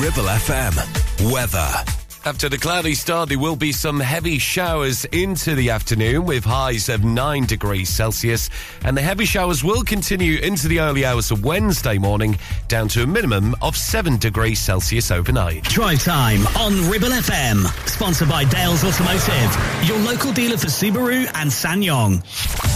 Ribble FM. Weather. After the cloudy start, there will be some heavy showers into the afternoon with highs of 9 degrees Celsius. And the heavy showers will continue into the early hours of Wednesday morning, down to a minimum of 7 degrees Celsius overnight. Drive time on Ribble FM. Sponsored by Dales Automotive, your local dealer for Subaru and SsangYong.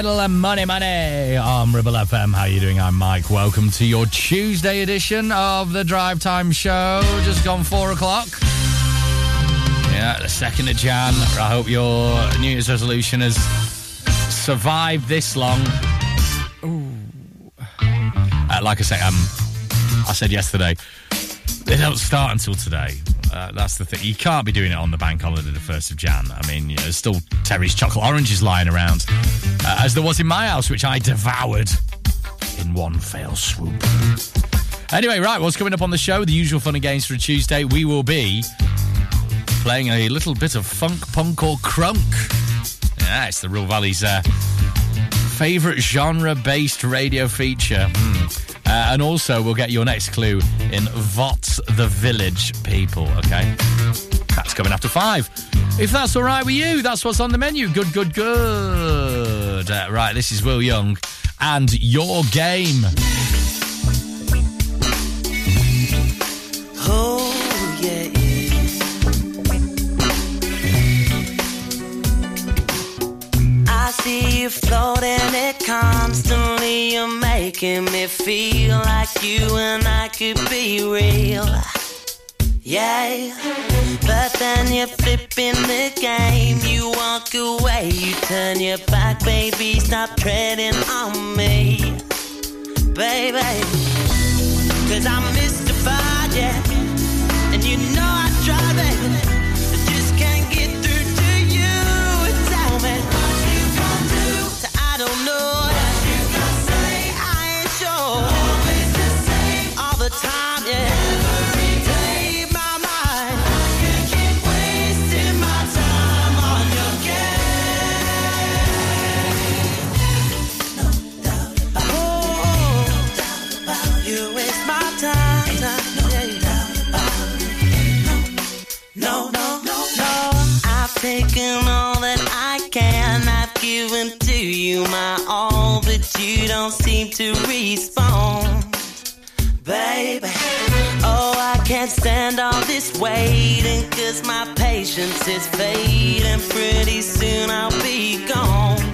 Idol and Money Money on Ribble FM. How are you doing? I'm Mike. Welcome to your Tuesday edition of the Drive Time Show. Just gone four o'clock. Yeah, the second of Jan. I hope your New Year's resolution has survived this long. Uh, like I say, um, I said yesterday, they don't start until today. Uh, that's the thing. You can't be doing it on the bank holiday, the 1st of Jan. I mean, you know, there's still Terry's chocolate oranges lying around, uh, as there was in my house, which I devoured in one fell swoop. Anyway, right, what's coming up on the show? The usual fun and games for a Tuesday. We will be playing a little bit of funk, punk, or crunk. Yeah, it's the Ribble Valley's uh, favourite genre based radio feature. Hmm. Uh, and also, we'll get your next clue in What's the Village People, okay? That's coming after five. If that's all right with you, that's what's on the menu. Good, good, good. Uh, right, this is Will Young and your game. Oh, yeah. I see you floating it constantly. Making me feel like you and I could be real. Yeah, but then you're flipping the game. You walk away, you turn your back, baby. Stop treading on me, baby. Cause I'm mystified, yeah. And you know I try, baby. Taken all that I can. I've given to you my all, but you don't seem to respond, baby. Oh, I can't stand all this waiting, cause my patience is fading. Pretty soon I'll be gone.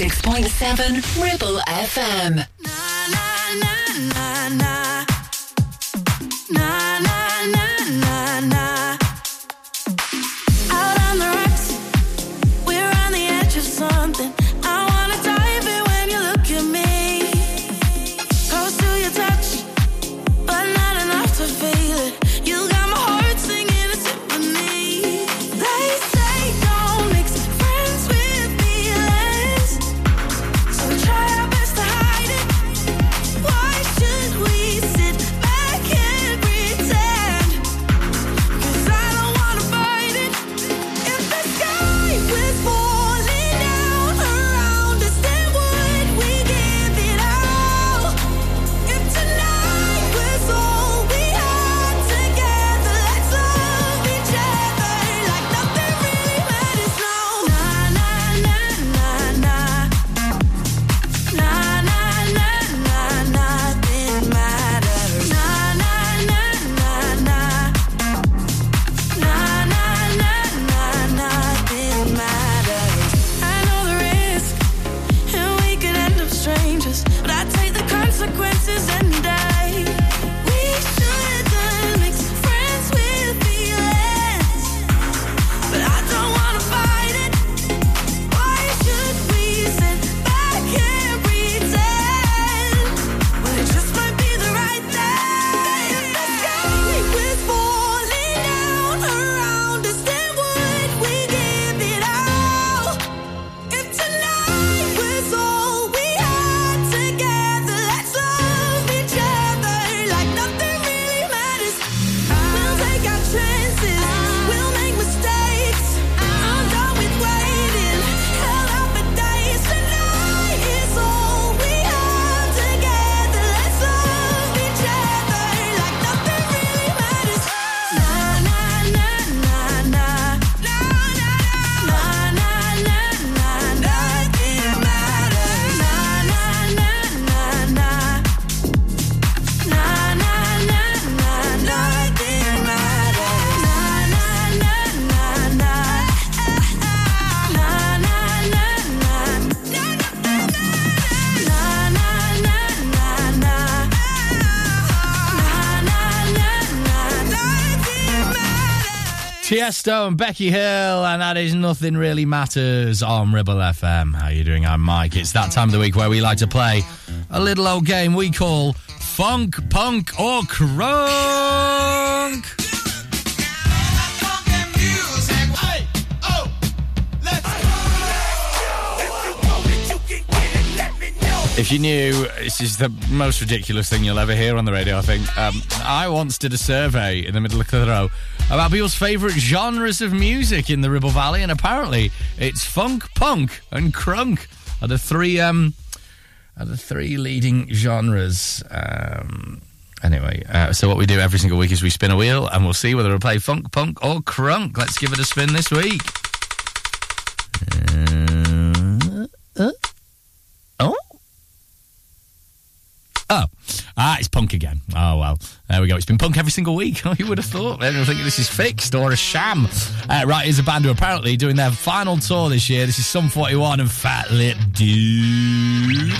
106.7 Ribble FM. Tiesto and Becky Hill, and that is Nothing Really Matters on Ribble FM. How you doing? I'm Mike. It's that time of the week where we like to play a little old game we call Funk, Punk, or Crunk. If you knew, this is the most ridiculous thing you'll ever hear on the radio, I think. Um, I once did a survey in the middle of Clitheroe about people's favourite genres of music in the Ribble Valley, and apparently it's funk, punk, and crunk are the three um, are the three leading genres. Um, anyway, uh, so what we do every single week is we spin a wheel, and we'll see whether we play funk, punk, or crunk. Let's give it a spin this week. Uh, uh. Oh, ah, it's punk again. Oh, well, there we go. It's been punk every single week. you would have thought. Everyone thinking this is fixed or a sham. Uh, right, here's a band who apparently doing their final tour this year. This is Sum 41 and Fat Lip Dude.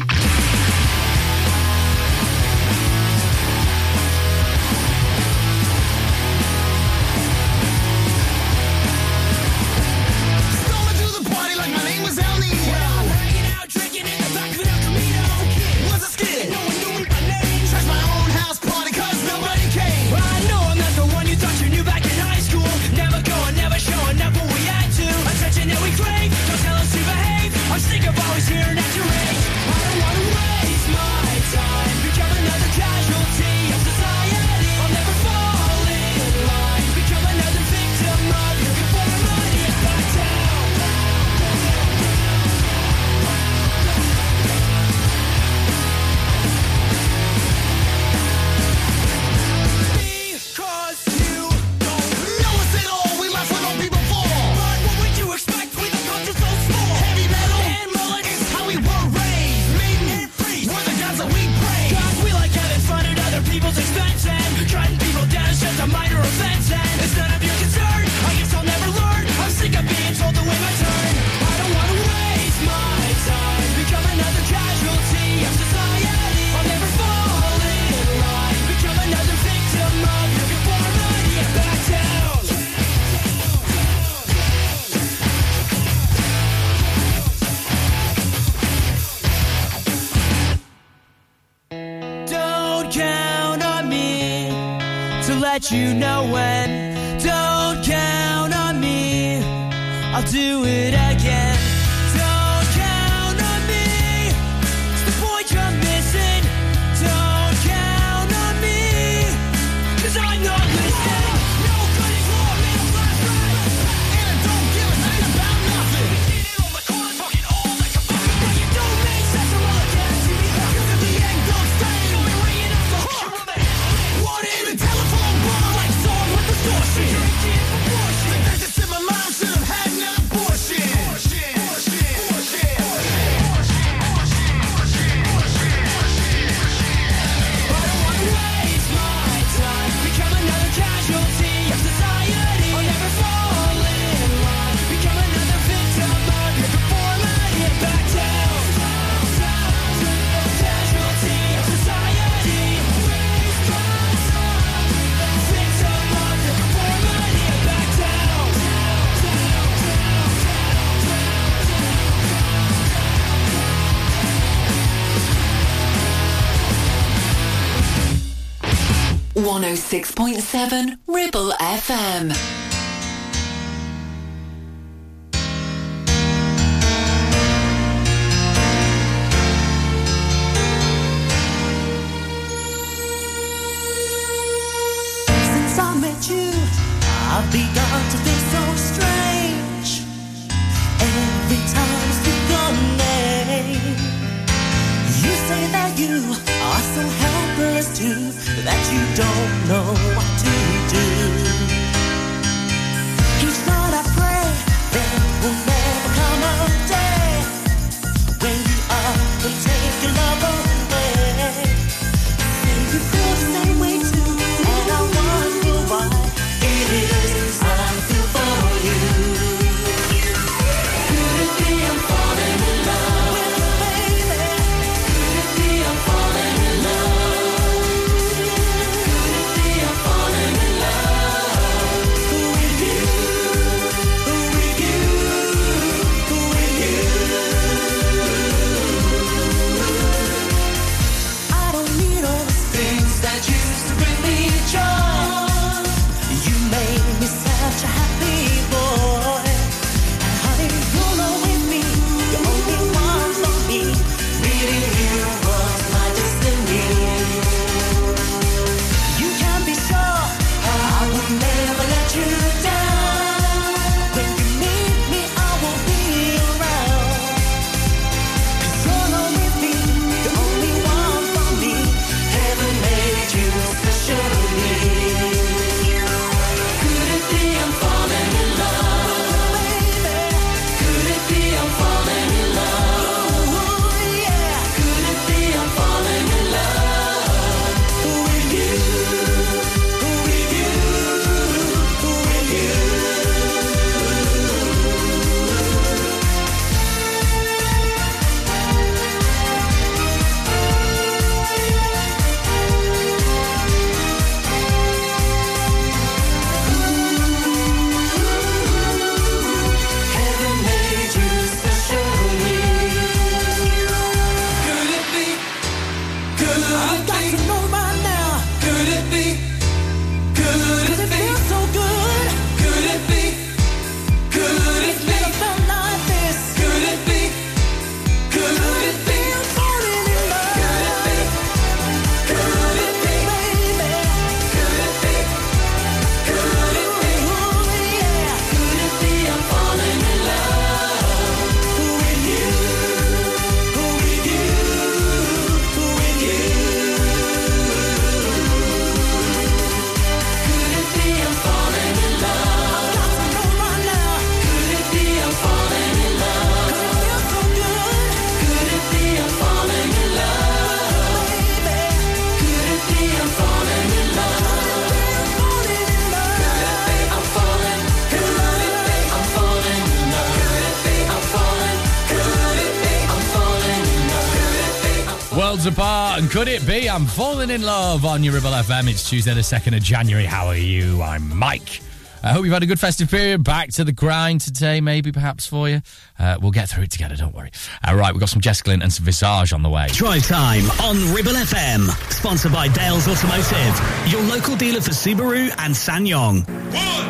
let you know when. Don't count on me, I'll do it again. 6.7 Ribble FM. Could it be I'm falling in love on your Ribble FM? It's Tuesday, the 2nd of January. How are you? I'm Mike. I hope you've had a good festive period. Back to the grind today, maybe perhaps for you. Uh, we'll get through it together, don't worry. All right, we've got some Jess Glynne and some Visage on the way. Drive time on Ribble FM. Sponsored by Dales Automotive, your local dealer for Subaru and SsangYong. One, two, three, four.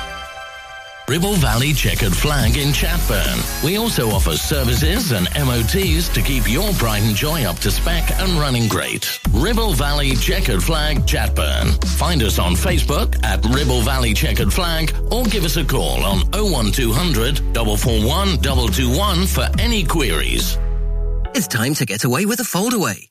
Ribble Valley Checkered Flag in Chatburn. We also offer services and MOTs to keep your pride and joy up to spec and running great. Ribble Valley Checkered Flag Chatburn. Find us on Facebook at Ribble Valley Checkered Flag or give us a call on 01200 441 221 for any queries. It's time to get away with a foldaway.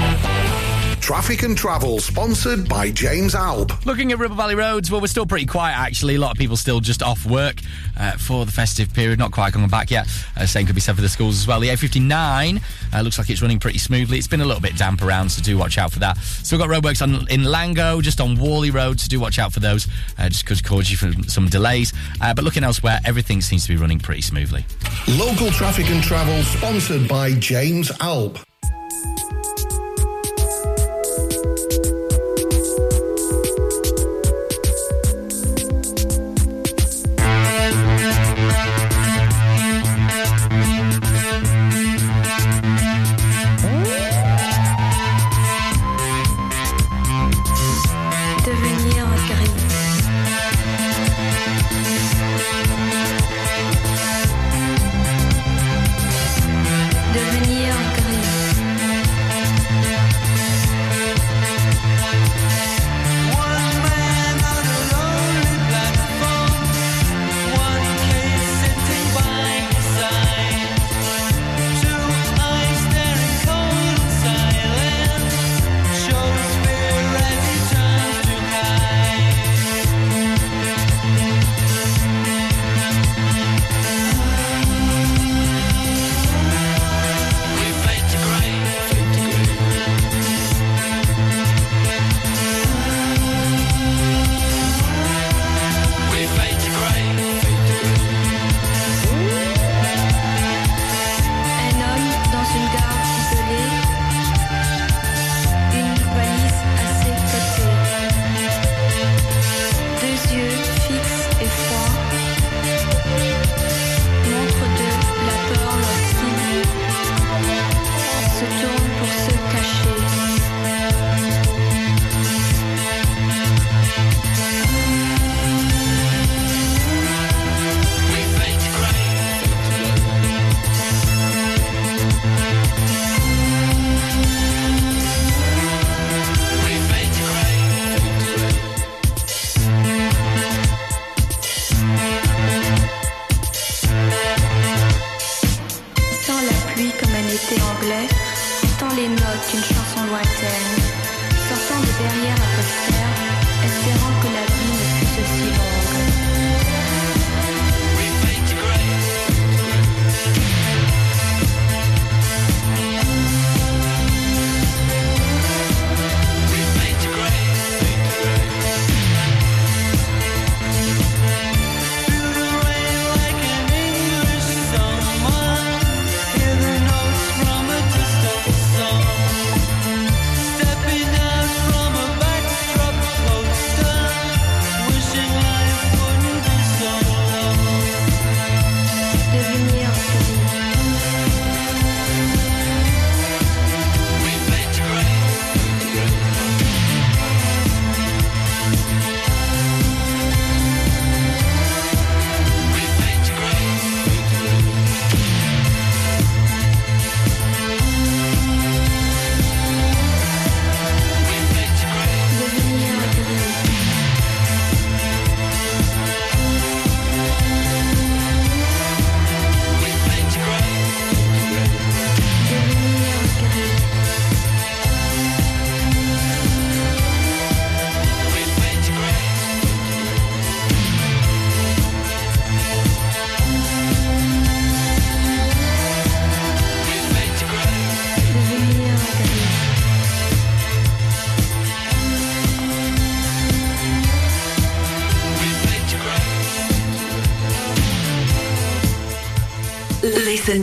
Traffic and Travel, sponsored by James Alb. Looking at Ribble Valley roads, well, we're still pretty quiet actually. A lot of people still just off work uh, for the festive period, not quite coming back yet. Uh, same could be said for the schools as well. The A59 uh, looks like it's running pretty smoothly. It's been a little bit damp around, so do watch out for that. Still got roadworks on in Langho, just on Whalley Road, so do watch out for those, uh, just could cause you for some delays. Uh, but looking elsewhere, everything seems to be running pretty smoothly. Local Traffic and Travel, sponsored by James Alb.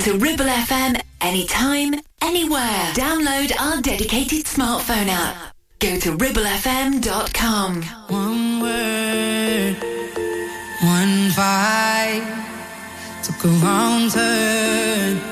to Ribble FM anytime, anywhere. Download our dedicated smartphone app. Go to ribblefm.com. One word, one fight. took a wrong turn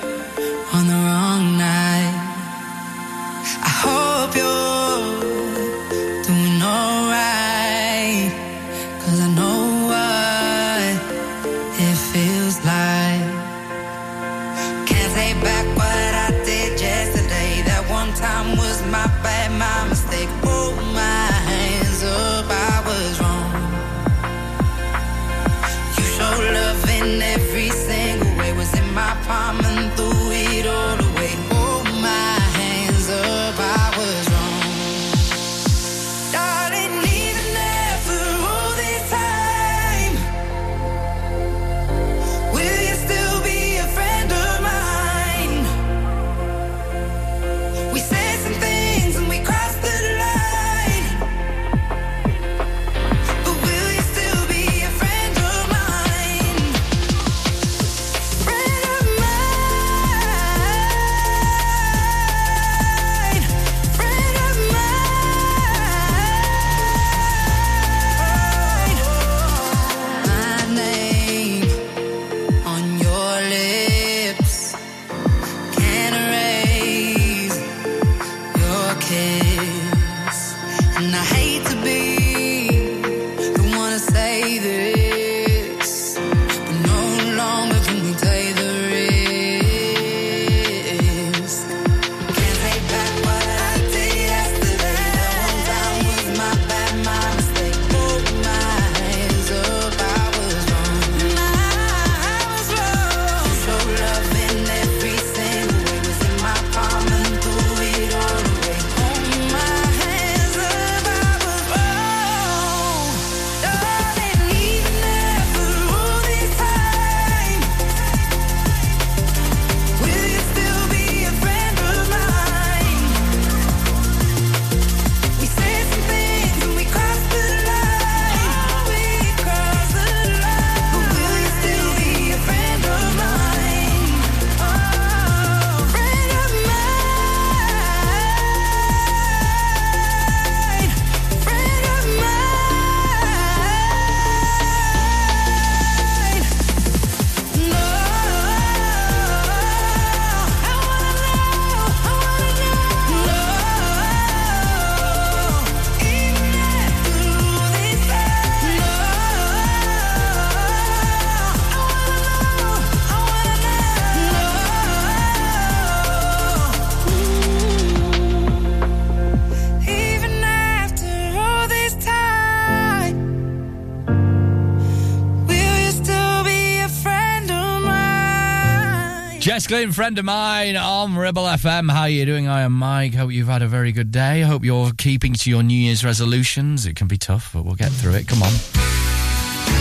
Gleam, friend of mine on Ribble FM. How are you doing? I am Mike. Hope you've had a very good day. Hope you're keeping to your New Year's resolutions. It can be tough, but we'll get through it. Come on.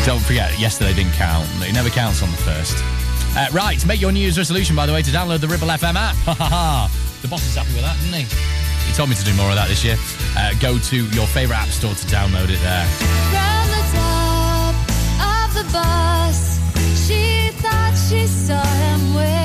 Don't forget, yesterday didn't count. It never counts on the first. Uh, right, make your New Year's resolution, by the way, to download the Ribble FM app. the boss is happy with that, isn't he? He told me to do more of that this year. Uh, go to your favourite app store to download it there. From the top of the bus, she thought she saw him with.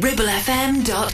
ribblefm.com.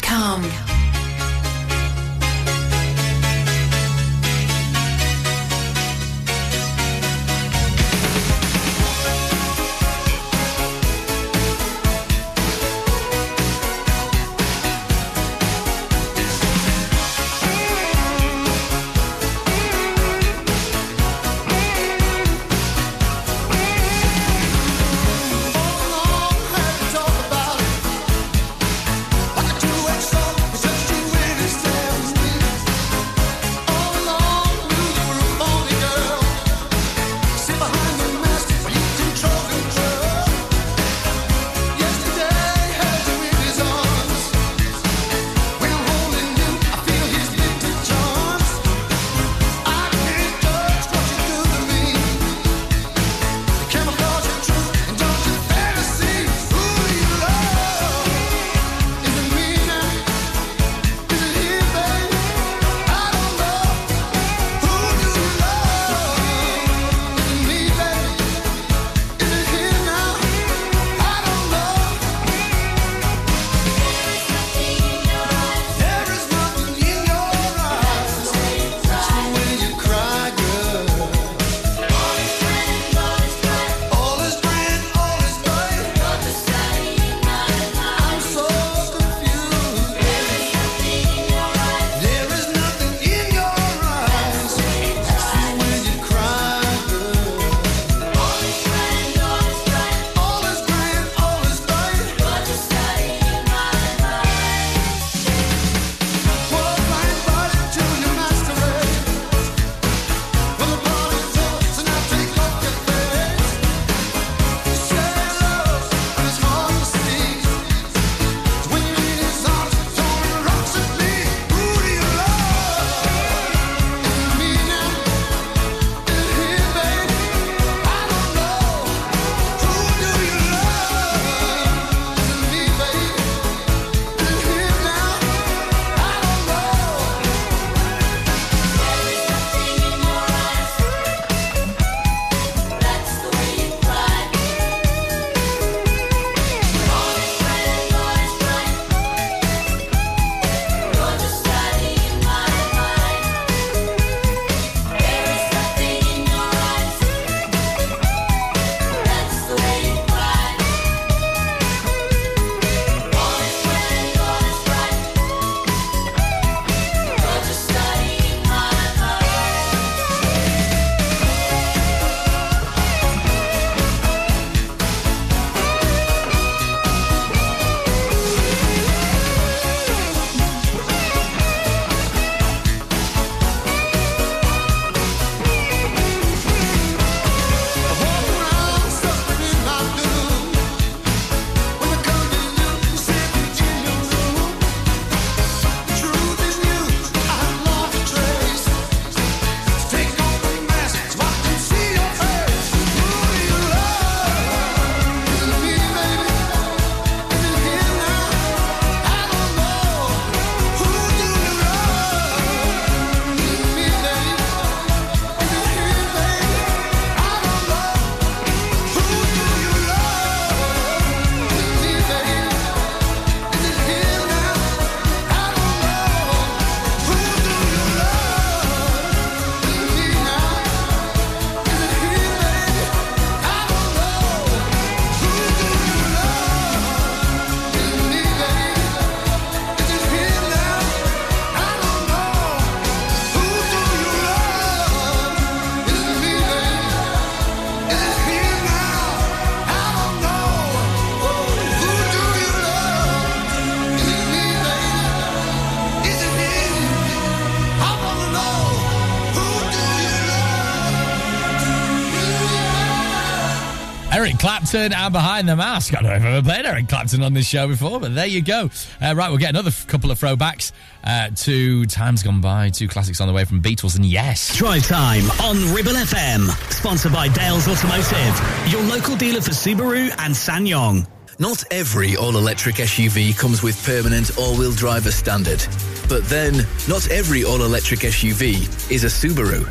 Clapton and Behind the Mask. I don't know if I've ever played Eric Clapton on this show before, but there you go. Uh, right, we'll get another f- couple of throwbacks uh, to times gone by, two classics on the way from Beatles and Yes. Drive time on Ribble FM. Sponsored by Dales Automotive, your local dealer for Subaru and SsangYong. Not every all-electric SUV comes with permanent all-wheel driver standard. But then, not every all-electric SUV is a Subaru.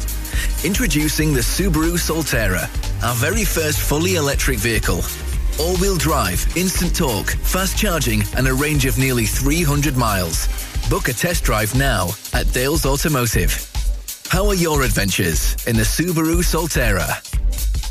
Introducing the Subaru Solterra, our very first fully electric vehicle. All-wheel drive, instant torque, fast charging, and a range of nearly 300 miles. Book a test drive now at Dales Automotive. Power your adventures in the Subaru Solterra.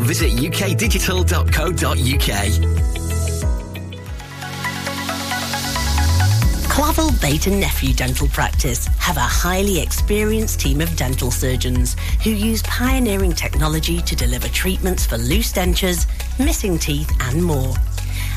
Visit ukdigital.co.uk. Clavel Bait and Nephew Dental Practice have a highly experienced team of dental surgeons who use pioneering technology to deliver treatments for loose dentures, missing teeth, and more.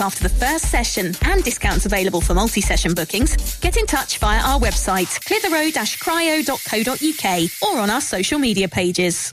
after the first session and discounts available for multi-session bookings. Get in touch via our website, clitheroe-cryo.co.uk or on our social media pages.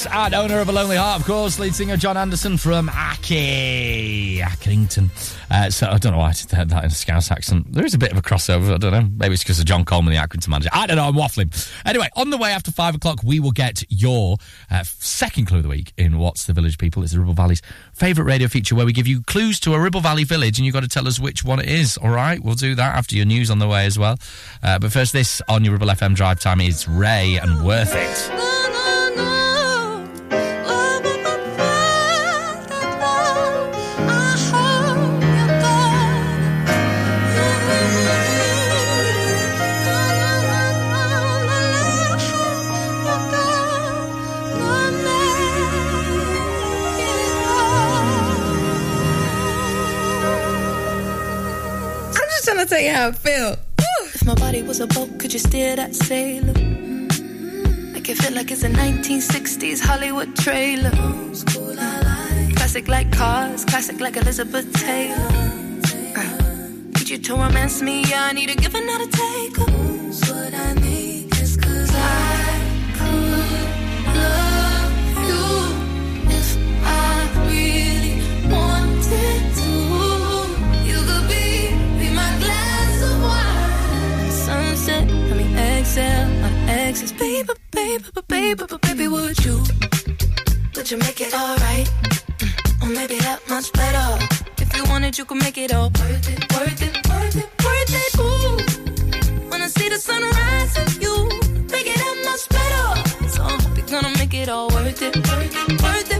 Yes, and owner of A Lonely Heart, of course, lead singer Jon Anderson from Aki, Accrington. Uh, so I don't know why I said that in a Scouse accent. There is a bit of a crossover, I don't know. Maybe it's because of John Coleman, the Accrington manager. I don't know, I'm waffling. Anyway, on the way after five o'clock, we will get your uh, second clue of the week in What's the Village People. It's the Ribble Valley's favourite radio feature where we give you clues to a Ribble Valley village and you've got to tell us which one it is, all right? We'll do that after your news on the way as well. Uh, but first, this on your Ribble FM drive time is Raye and Worth It. Tell you how I feel. If my body was a boat, could you steer that sailor? Mm-hmm. Make it feel like it's a 1960s Hollywood trailer. Classic like cars, classic like Elizabeth Taylor. Uh, Need you to romance me, yeah, I need a give and not a take. What I need is cause I my exes. Baby, baby, baby, baby, baby, would you? Would you make it alright? Mm, Or maybe that much better. If you wanted, you could make it all worth it, worth it, worth it, worth it. Ooh. When I see the sunrise with you, make it that much better. So I hope you're gonna make it all worth it, worth it, worth it.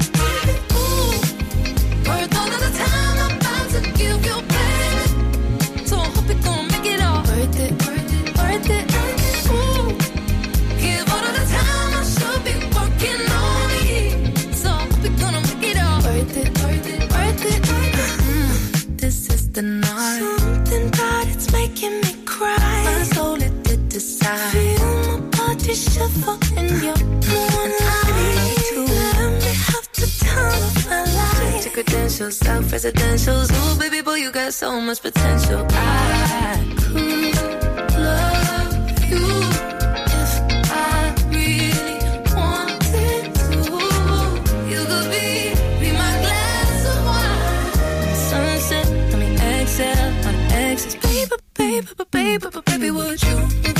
Self residentials. Ooh, baby boy, you got so much potential. I could love you if I really wanted to. You could be, be my glass of wine. Sunset, I mean exhale, my exes. Baby, baby, baby, baby, baby. Baby, would you?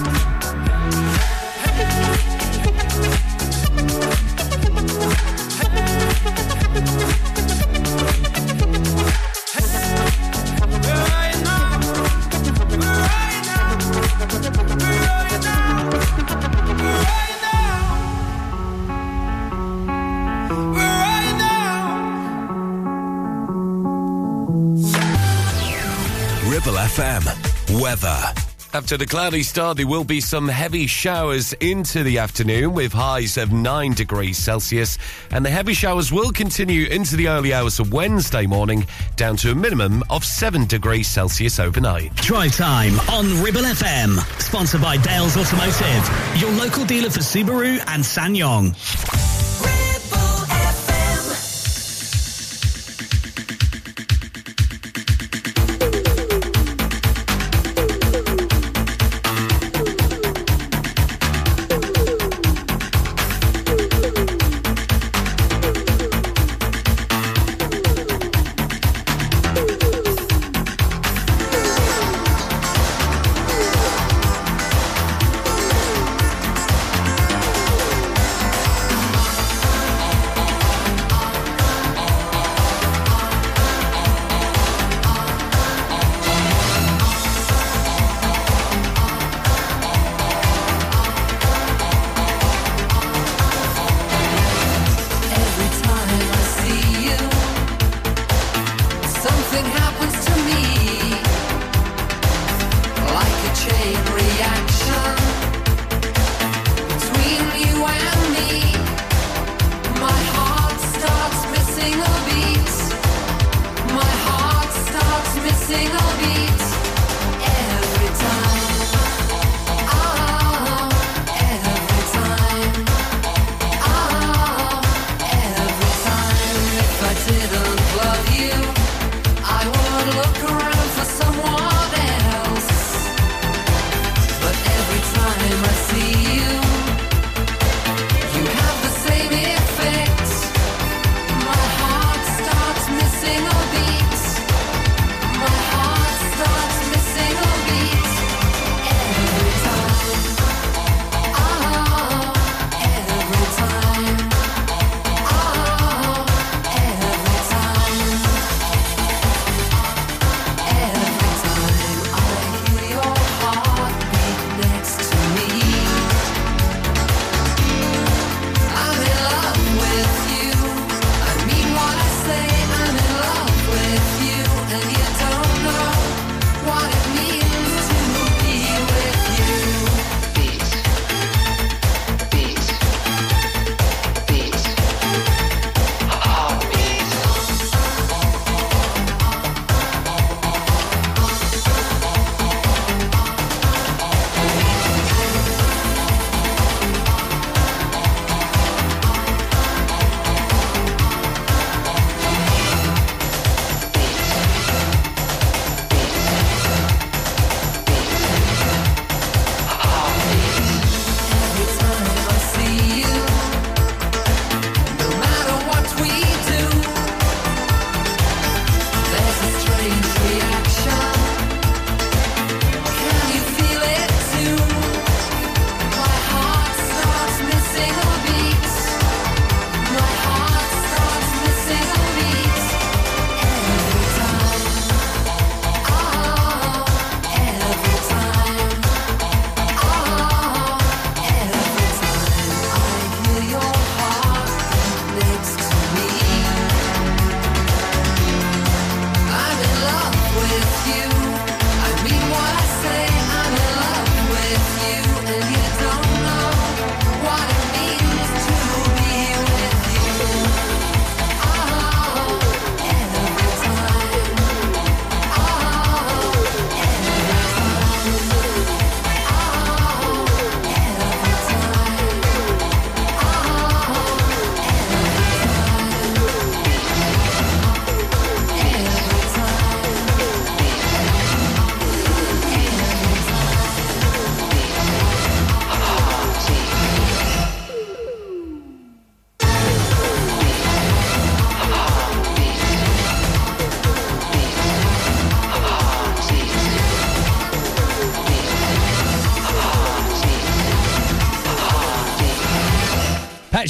Ribble FM. Weather. After the cloudy start, there will be some heavy showers into the afternoon with highs of 9 degrees Celsius. And the heavy showers will continue into the early hours of Wednesday morning, down to a minimum of 7 degrees Celsius overnight. Drive time on Ribble FM. Sponsored by Dales Automotive, your local dealer for Subaru and SsangYong.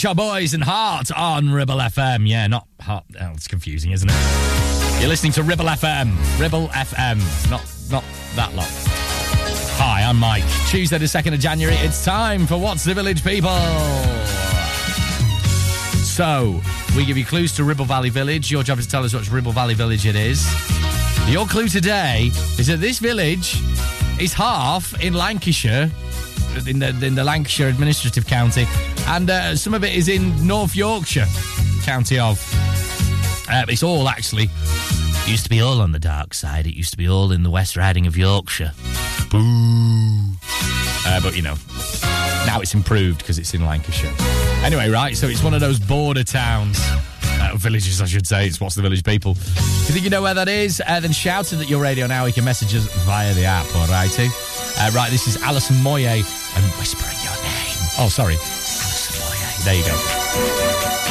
Shop Boys and Heart on Ribble FM. Yeah, not Heart. Oh, it's confusing, isn't it? You're listening to Ribble FM. Ribble FM. Not not that lot. Hi, I'm Mike. Tuesday the 2nd of January. It's time for What's the Village People? So, we give you clues to Ribble Valley Village. Your job is to tell us which Ribble Valley Village it is. Your clue today is that this village is half in Lancashire, in the, in the Lancashire administrative county, and uh, some of it is in North Yorkshire, county of. Uh, it's all actually. It used to be all on the dark side. It used to be all in the West Riding of Yorkshire. Boo. Uh, but you know, now it's improved because it's in Lancashire. Anyway, right, so it's one of those border towns. Uh, villages, I should say. It's what's the village people. If you think you know where that is, uh, then shout it at your radio now. You can message us via the app, all righty? Uh, right, this is Alison Moyet and Whispering Your Name. Oh, sorry. There you go.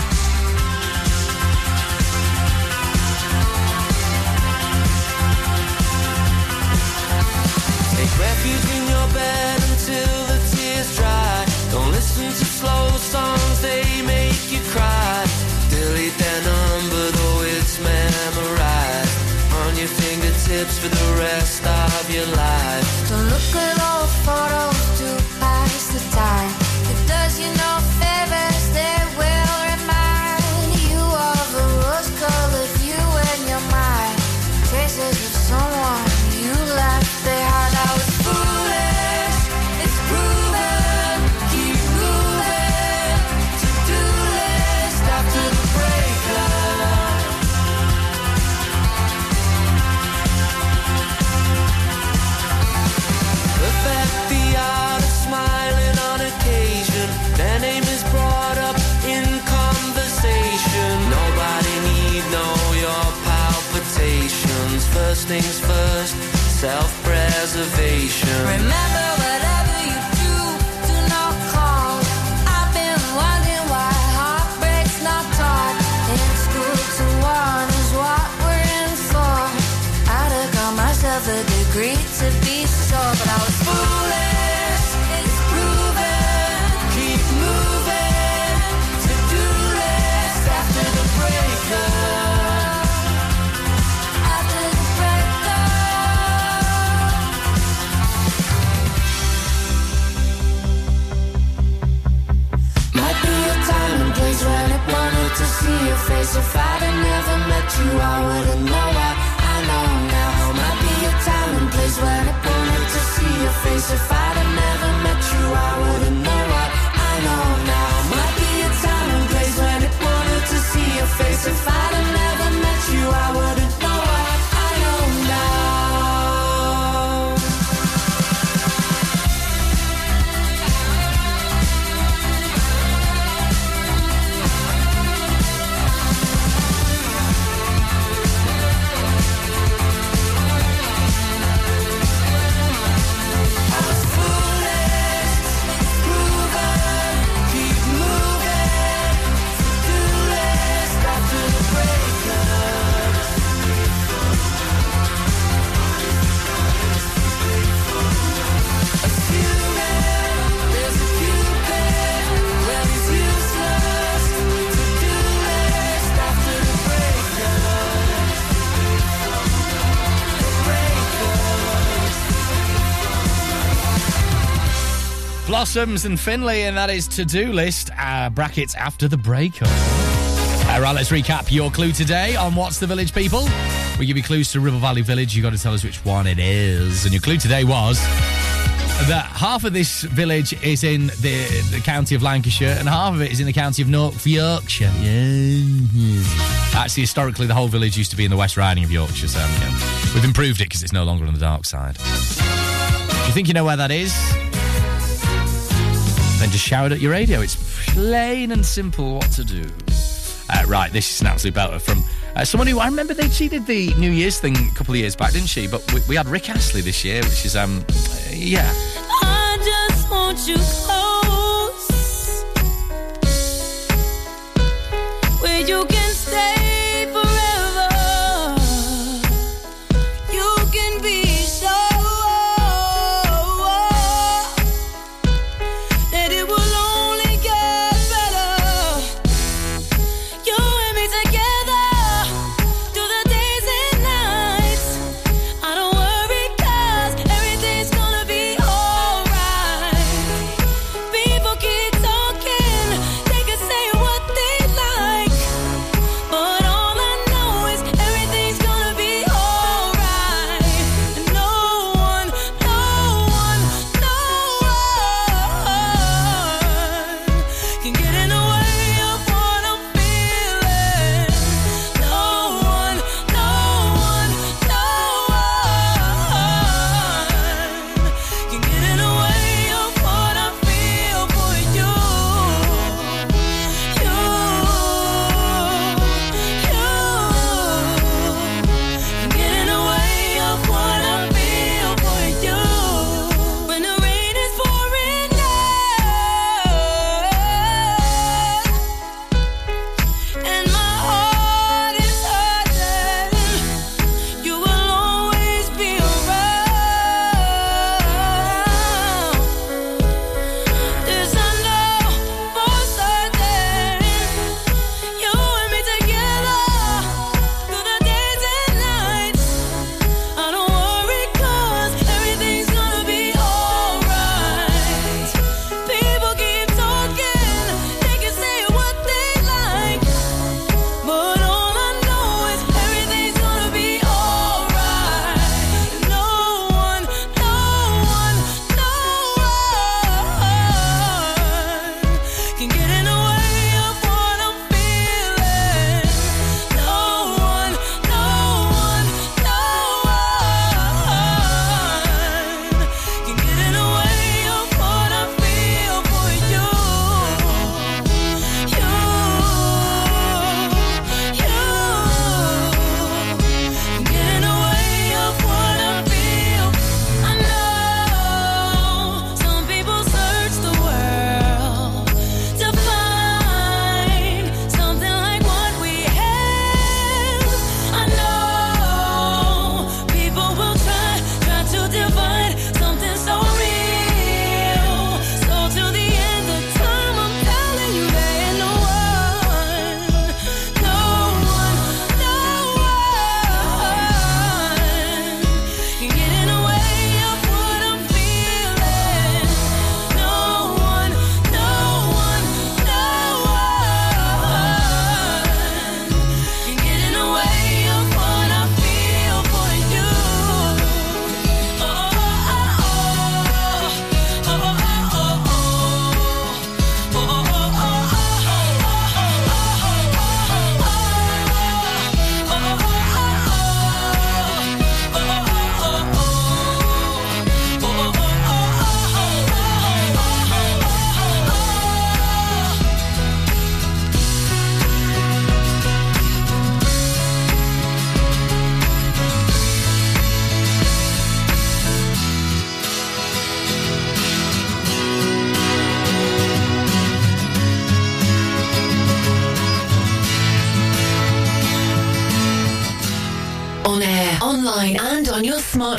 See Blossoms and Finley, and that is to do list uh, brackets after the breakup. All right, let's recap your clue today on What's the Village People. We give you clues to Ribble Valley Village. You've got to tell us which one it is. And your clue today was that half of this village is in the, the county of Lancashire and half of it is in the county of North Yorkshire. Yeah. Actually, historically, the whole village used to be in the West Riding of Yorkshire, so yeah. we've improved it because it's no longer on the dark side. If you think you know where that is, then just shout at your radio. It's plain and simple what to do. Uh, right, this is an absolute belter from uh, someone who I remember they did the New Year's thing a couple of years back, didn't she? But we, we had Rick Astley this year, which is um, yeah.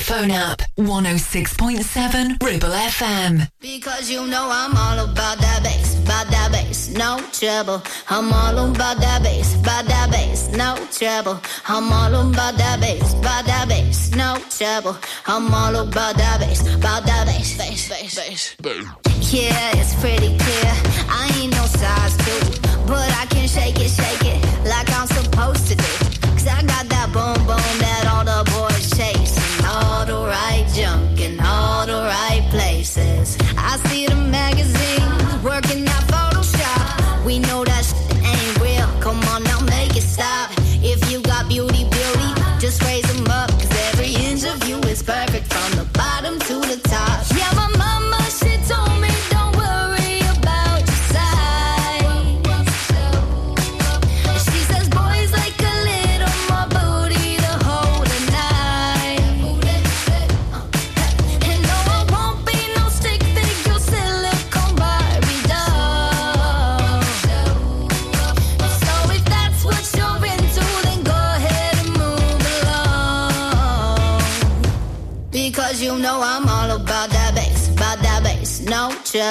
Your smartphone app. 106.7 Ribble FM. Because you know I'm all about that bass, about that bass, no trouble. I'm all about that bass, about that bass, no trouble. I'm all about that bass, about that bass, no trouble. I'm all about that bass, about that bass, bass, bass, bass. Yeah, it's pretty clear. I ain't no size two,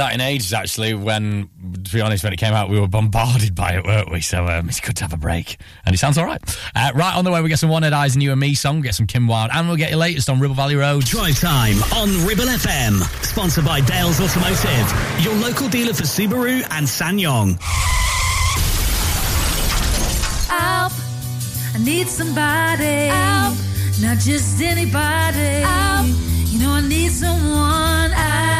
That in ages, actually, when, to be honest, when it came out, we were bombarded by it, weren't we? So um, it's good to have a break. And it sounds all right. Uh, right on the way, we get some Wannadies and You and Me song, we get some Kim Wilde, and we'll get your latest on Ribble Valley Road. Drive time on Ribble FM. Sponsored by Dales Automotive, your local dealer for Subaru and SsangYong. Help! I need somebody. Help! Not just anybody. Help! You know I need someone. Help!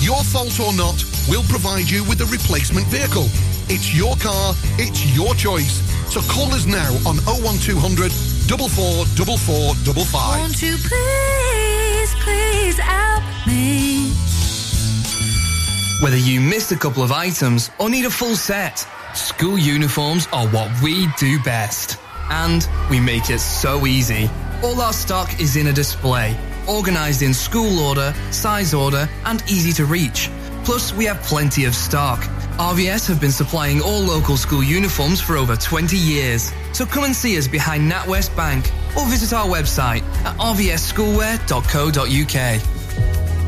Your fault or not, we'll provide you with a replacement vehicle. It's your car, it's your choice. So call us now on 01200 444455. Won't you please, please help me? Whether you missed a couple of items or need a full set, school uniforms are what we do best. And we make it so easy. All our stock is in a display, organized in school order, size order, and easy to reach. Plus, we have plenty of stock. RVS have been supplying all local school uniforms for over 20 years. So come and see us behind NatWest Bank or visit our website at rvsschoolwear.co.uk.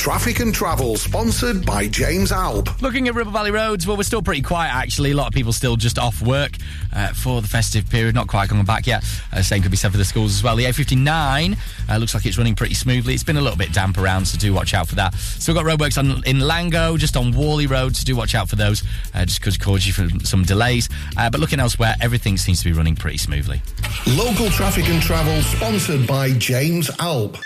Traffic and Travel, sponsored by James Alpe. Looking at Ribble Valley roads, well, we're still pretty quiet actually. A lot of people still just off work uh, for the festive period, not quite coming back yet. Uh, same could be said for the schools as well. The A59 uh, looks like it's running pretty smoothly. It's been a little bit damp around, so do watch out for that. Still got roadworks on in Langho, just on Whalley Road, so do watch out for those, uh, just because cause you for some delays. Uh, but looking elsewhere, everything seems to be running pretty smoothly. Local Traffic and Travel, sponsored by James Alpe.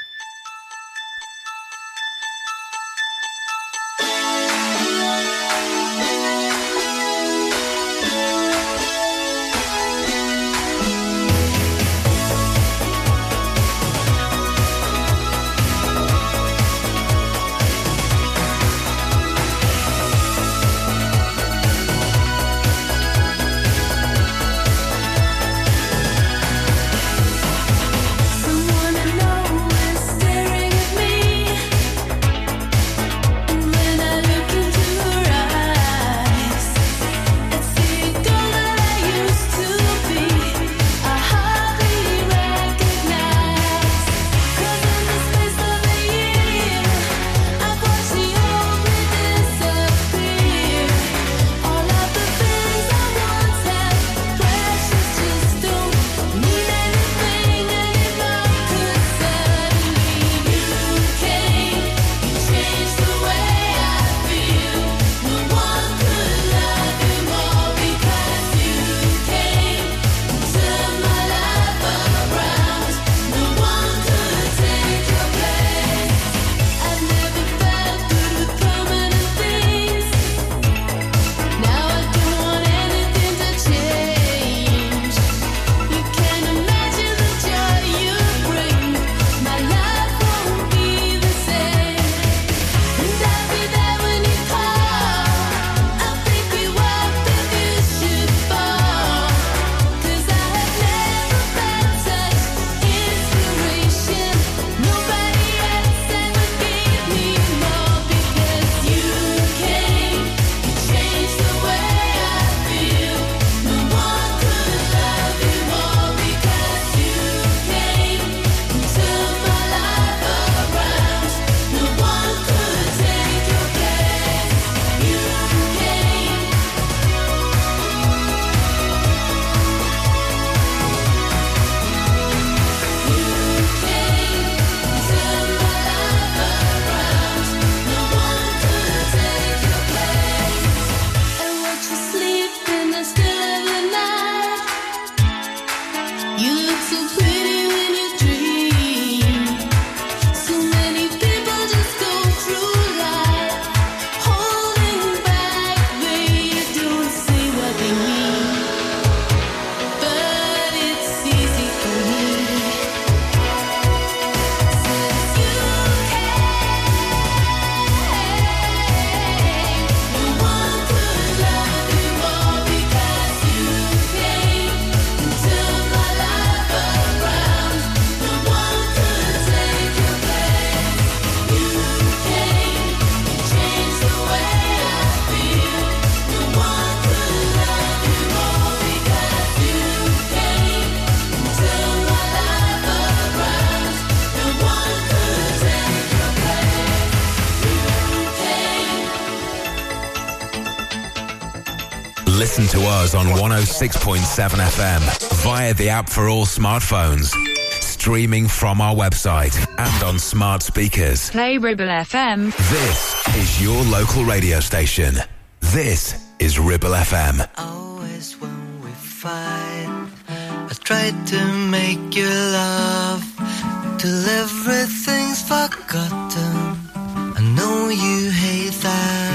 Listen to us on 106.7 FM via the app for all smartphones. Streaming from our website and on smart speakers. Play Ribble FM. This is your local radio station. This is Ribble FM. Always when we fight, I try to make you laugh till everything's forgotten. I know you hate that.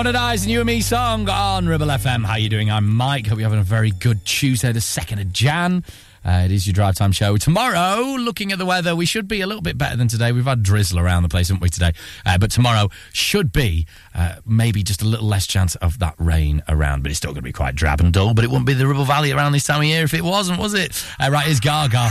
Wannadies and You and Me song on Ribble FM. How you doing? I'm Mike. Hope you're having a very good Tuesday, the 2nd of Jan. Uh, it is your drive time show. Tomorrow, looking at the weather, we should be a little bit better than today. We've had drizzle around the place, haven't we, today? Uh, but tomorrow should be uh, maybe just a little less chance of that rain around, but it's still going to be quite drab and dull. But it wouldn't be the Ribble Valley around this time of year if it wasn't, was it? Uh, right, here's Gaga.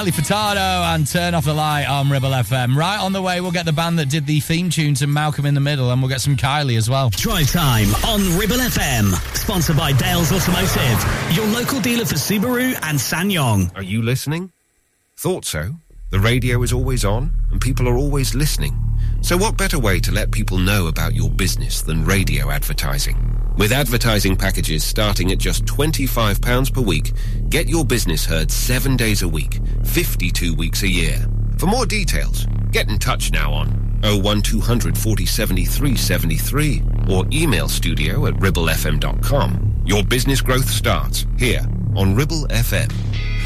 Nelly Furtado and Turn Off the Light on Ribble FM. Right on the way, we'll get the band that did the theme tune to Malcolm in the Middle, and we'll get some Kylie as well. Drive time on Ribble FM. Sponsored by Dales Automotive, your local dealer for Subaru and SsangYong. Are you listening? Thought so. The radio is always on, and people are always listening. So, what better way to let people know about your business than radio advertising? With advertising packages starting at just £25 per week, get your business heard seven days a week, 52 weeks a year. For more details, get in touch now on 01200 40 73 73 or email studio at ribblefm.com. Your business growth starts here on Ribble FM.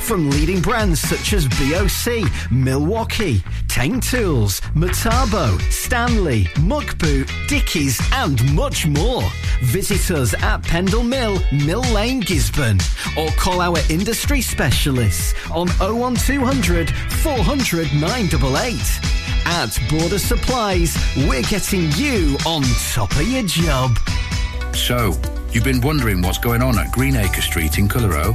From leading brands such as BOC, Milwaukee, Teng Tools, Metabo, Stanley, Muck Boot, Dickies, and much more. Visit us at Pendle Mill, Mill Lane, Gisburn, or call our industry specialists on 01200 400 988. At Border Supplies, we're getting you on top of your job. So, you've been wondering what's going on at Greenacre Street in Clitheroe?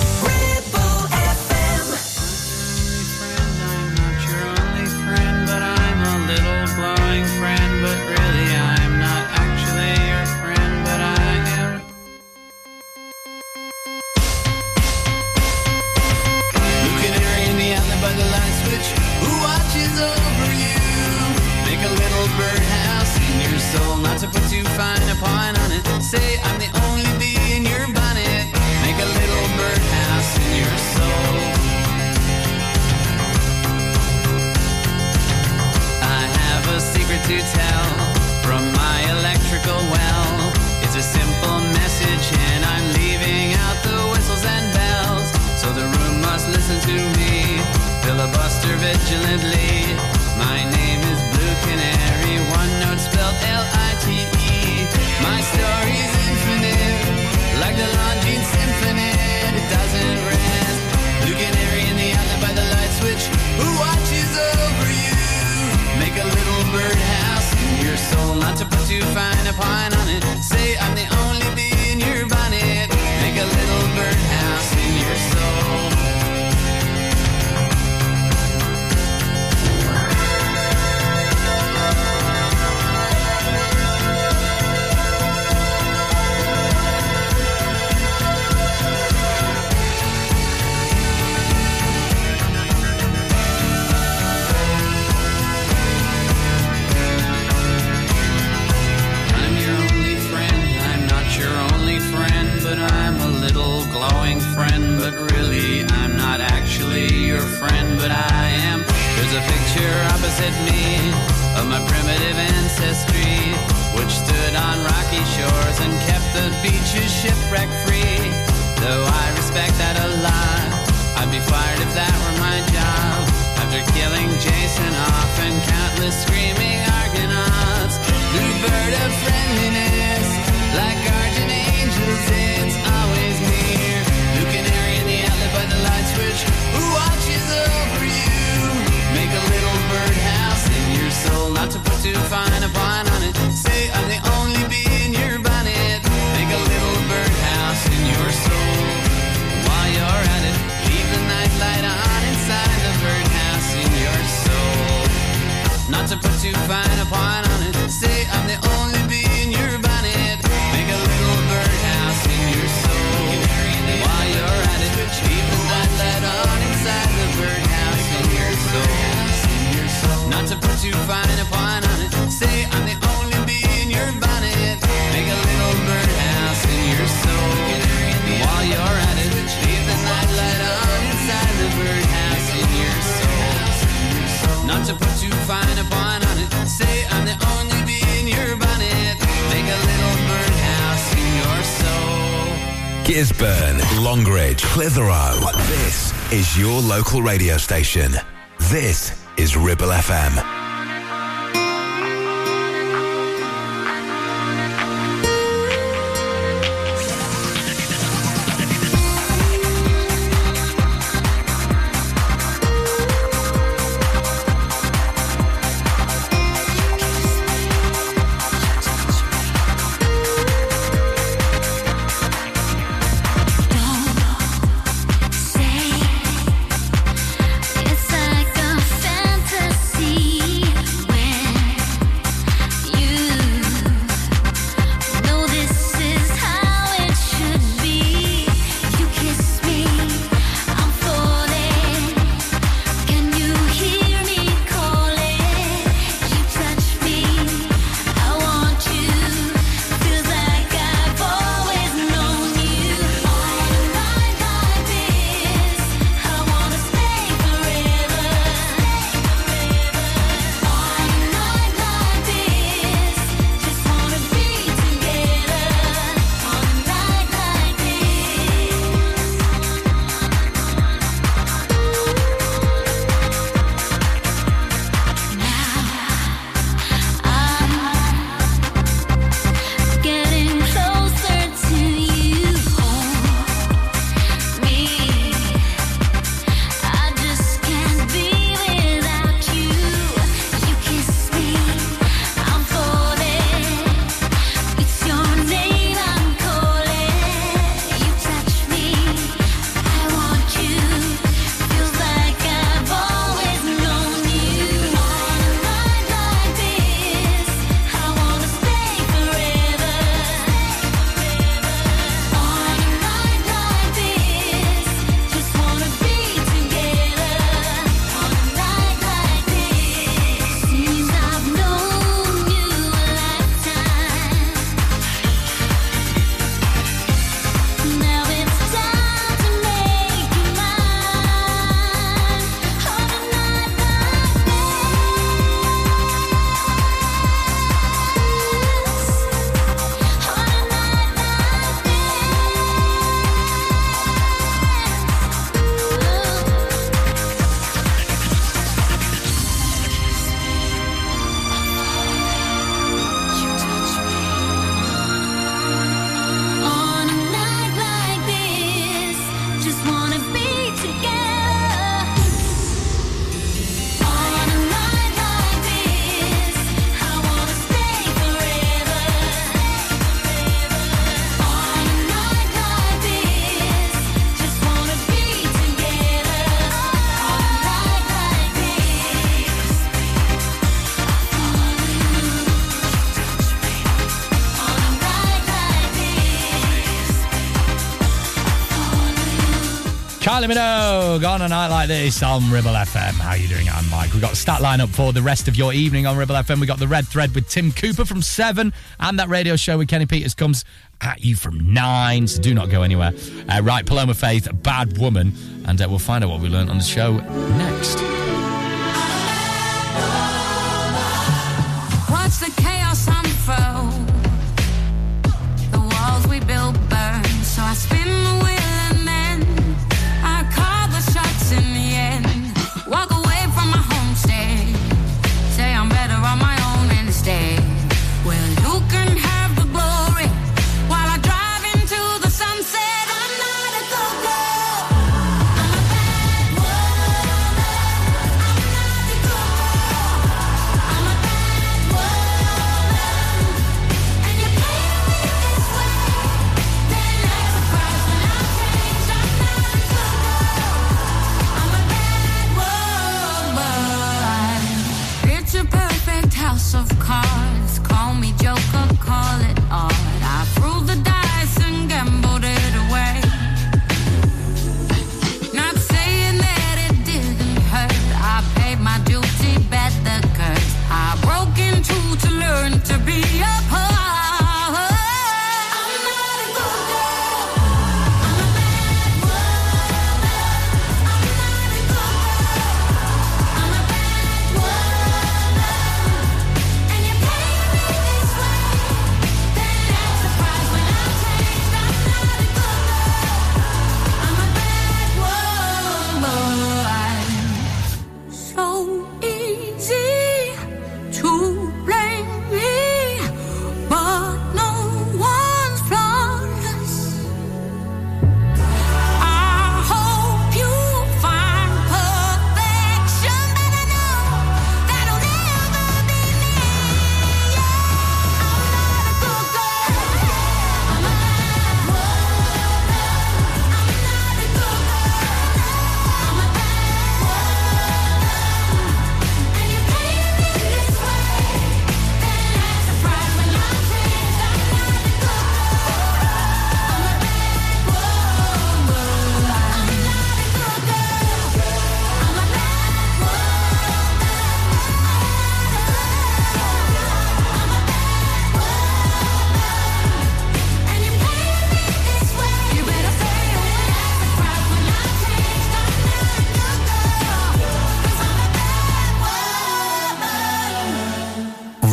Vigilantly. My name is Blue Canary, one note spelled L-I-T-E. My story's infinite, like the Longines Symphony. It doesn't rest. Blue Canary in the alley by the light switch. Who watches over you? Make a little birdhouse in your soul, not to put too fine a point on it. Say I'm the only There's a picture opposite me of my primitive ancestry, which stood on rocky shores and kept the beaches shipwreck free. Though I respect that a lot, I'd be fired if that were my job. After killing Jason off and countless screaming Argonauts, blue bird of friendliness, like guardian angels, it's always near. Blue canary in the alley by the light switch, who watches over you? Make a little birdhouse in your soul, not to put too fine a point on it. Say I'm the only bee in your bonnet. Make a little birdhouse in your soul. While you're at it, leave the night light on inside the birdhouse in your soul. Not to put too fine a point on it. Say I'm the only put fine it. Say I'm the only bee in your bonnet. Make a little birdhouse in your soul. While you're at it, leave the on inside the birdhouse in your soul. Not to put fine it. Say I'm the only bee in your bonnet. Make a little birdhouse in your soul. Gisburn, Longridge, Clitheroe. This is your local radio station. This is FM. Let me know. on a night like this on Ribble FM. How are you doing? I'm Mike. We've got stat line up for the rest of your evening on Ribble FM. We've got the red thread with Tim Cooper from 7 and that radio show with Kenny Peters comes at you from 9, so do not go anywhere. Uh, right, Paloma Faith, Bad Woman, and uh, we'll find out what we learned on the show next.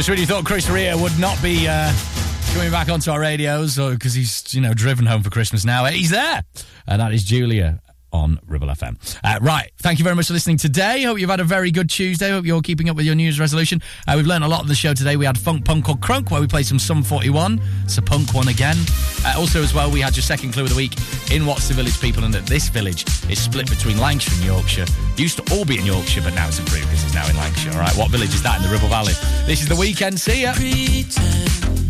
Just you thought Chris Rea would not be uh, coming back onto our radios because he's, you know, driven home for Christmas now, uh, he's there. And that is Julia on Ribble FM. Uh, right. Thank you very much for listening today. Hope you've had a very good Tuesday. Hope you're keeping up with your New Year's resolution. Uh, we've learned a lot on the show today. We had Funk Punk or Crunk where we played some Sum 41. It's a punk one again. Uh, also, as well, we had your second clue of the week in What's the Village People and that this village is split between Lancashire and Yorkshire. Used to all be in Yorkshire, but now it's improved because it's now in Lancashire. All right. What village is that in the Ribble Valley? This is the weekend. See ya. that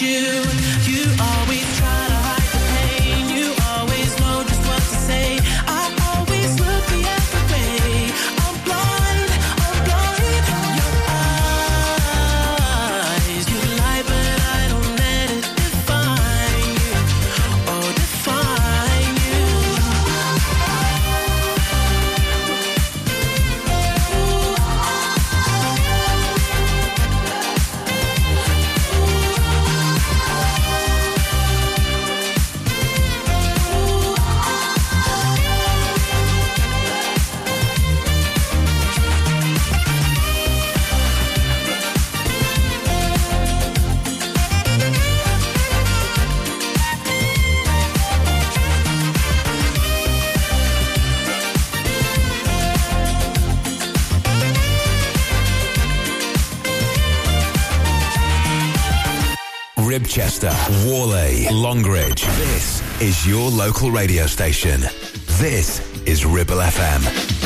you Chester, Whalley, Longridge. This is your local radio station. This is Ribble FM.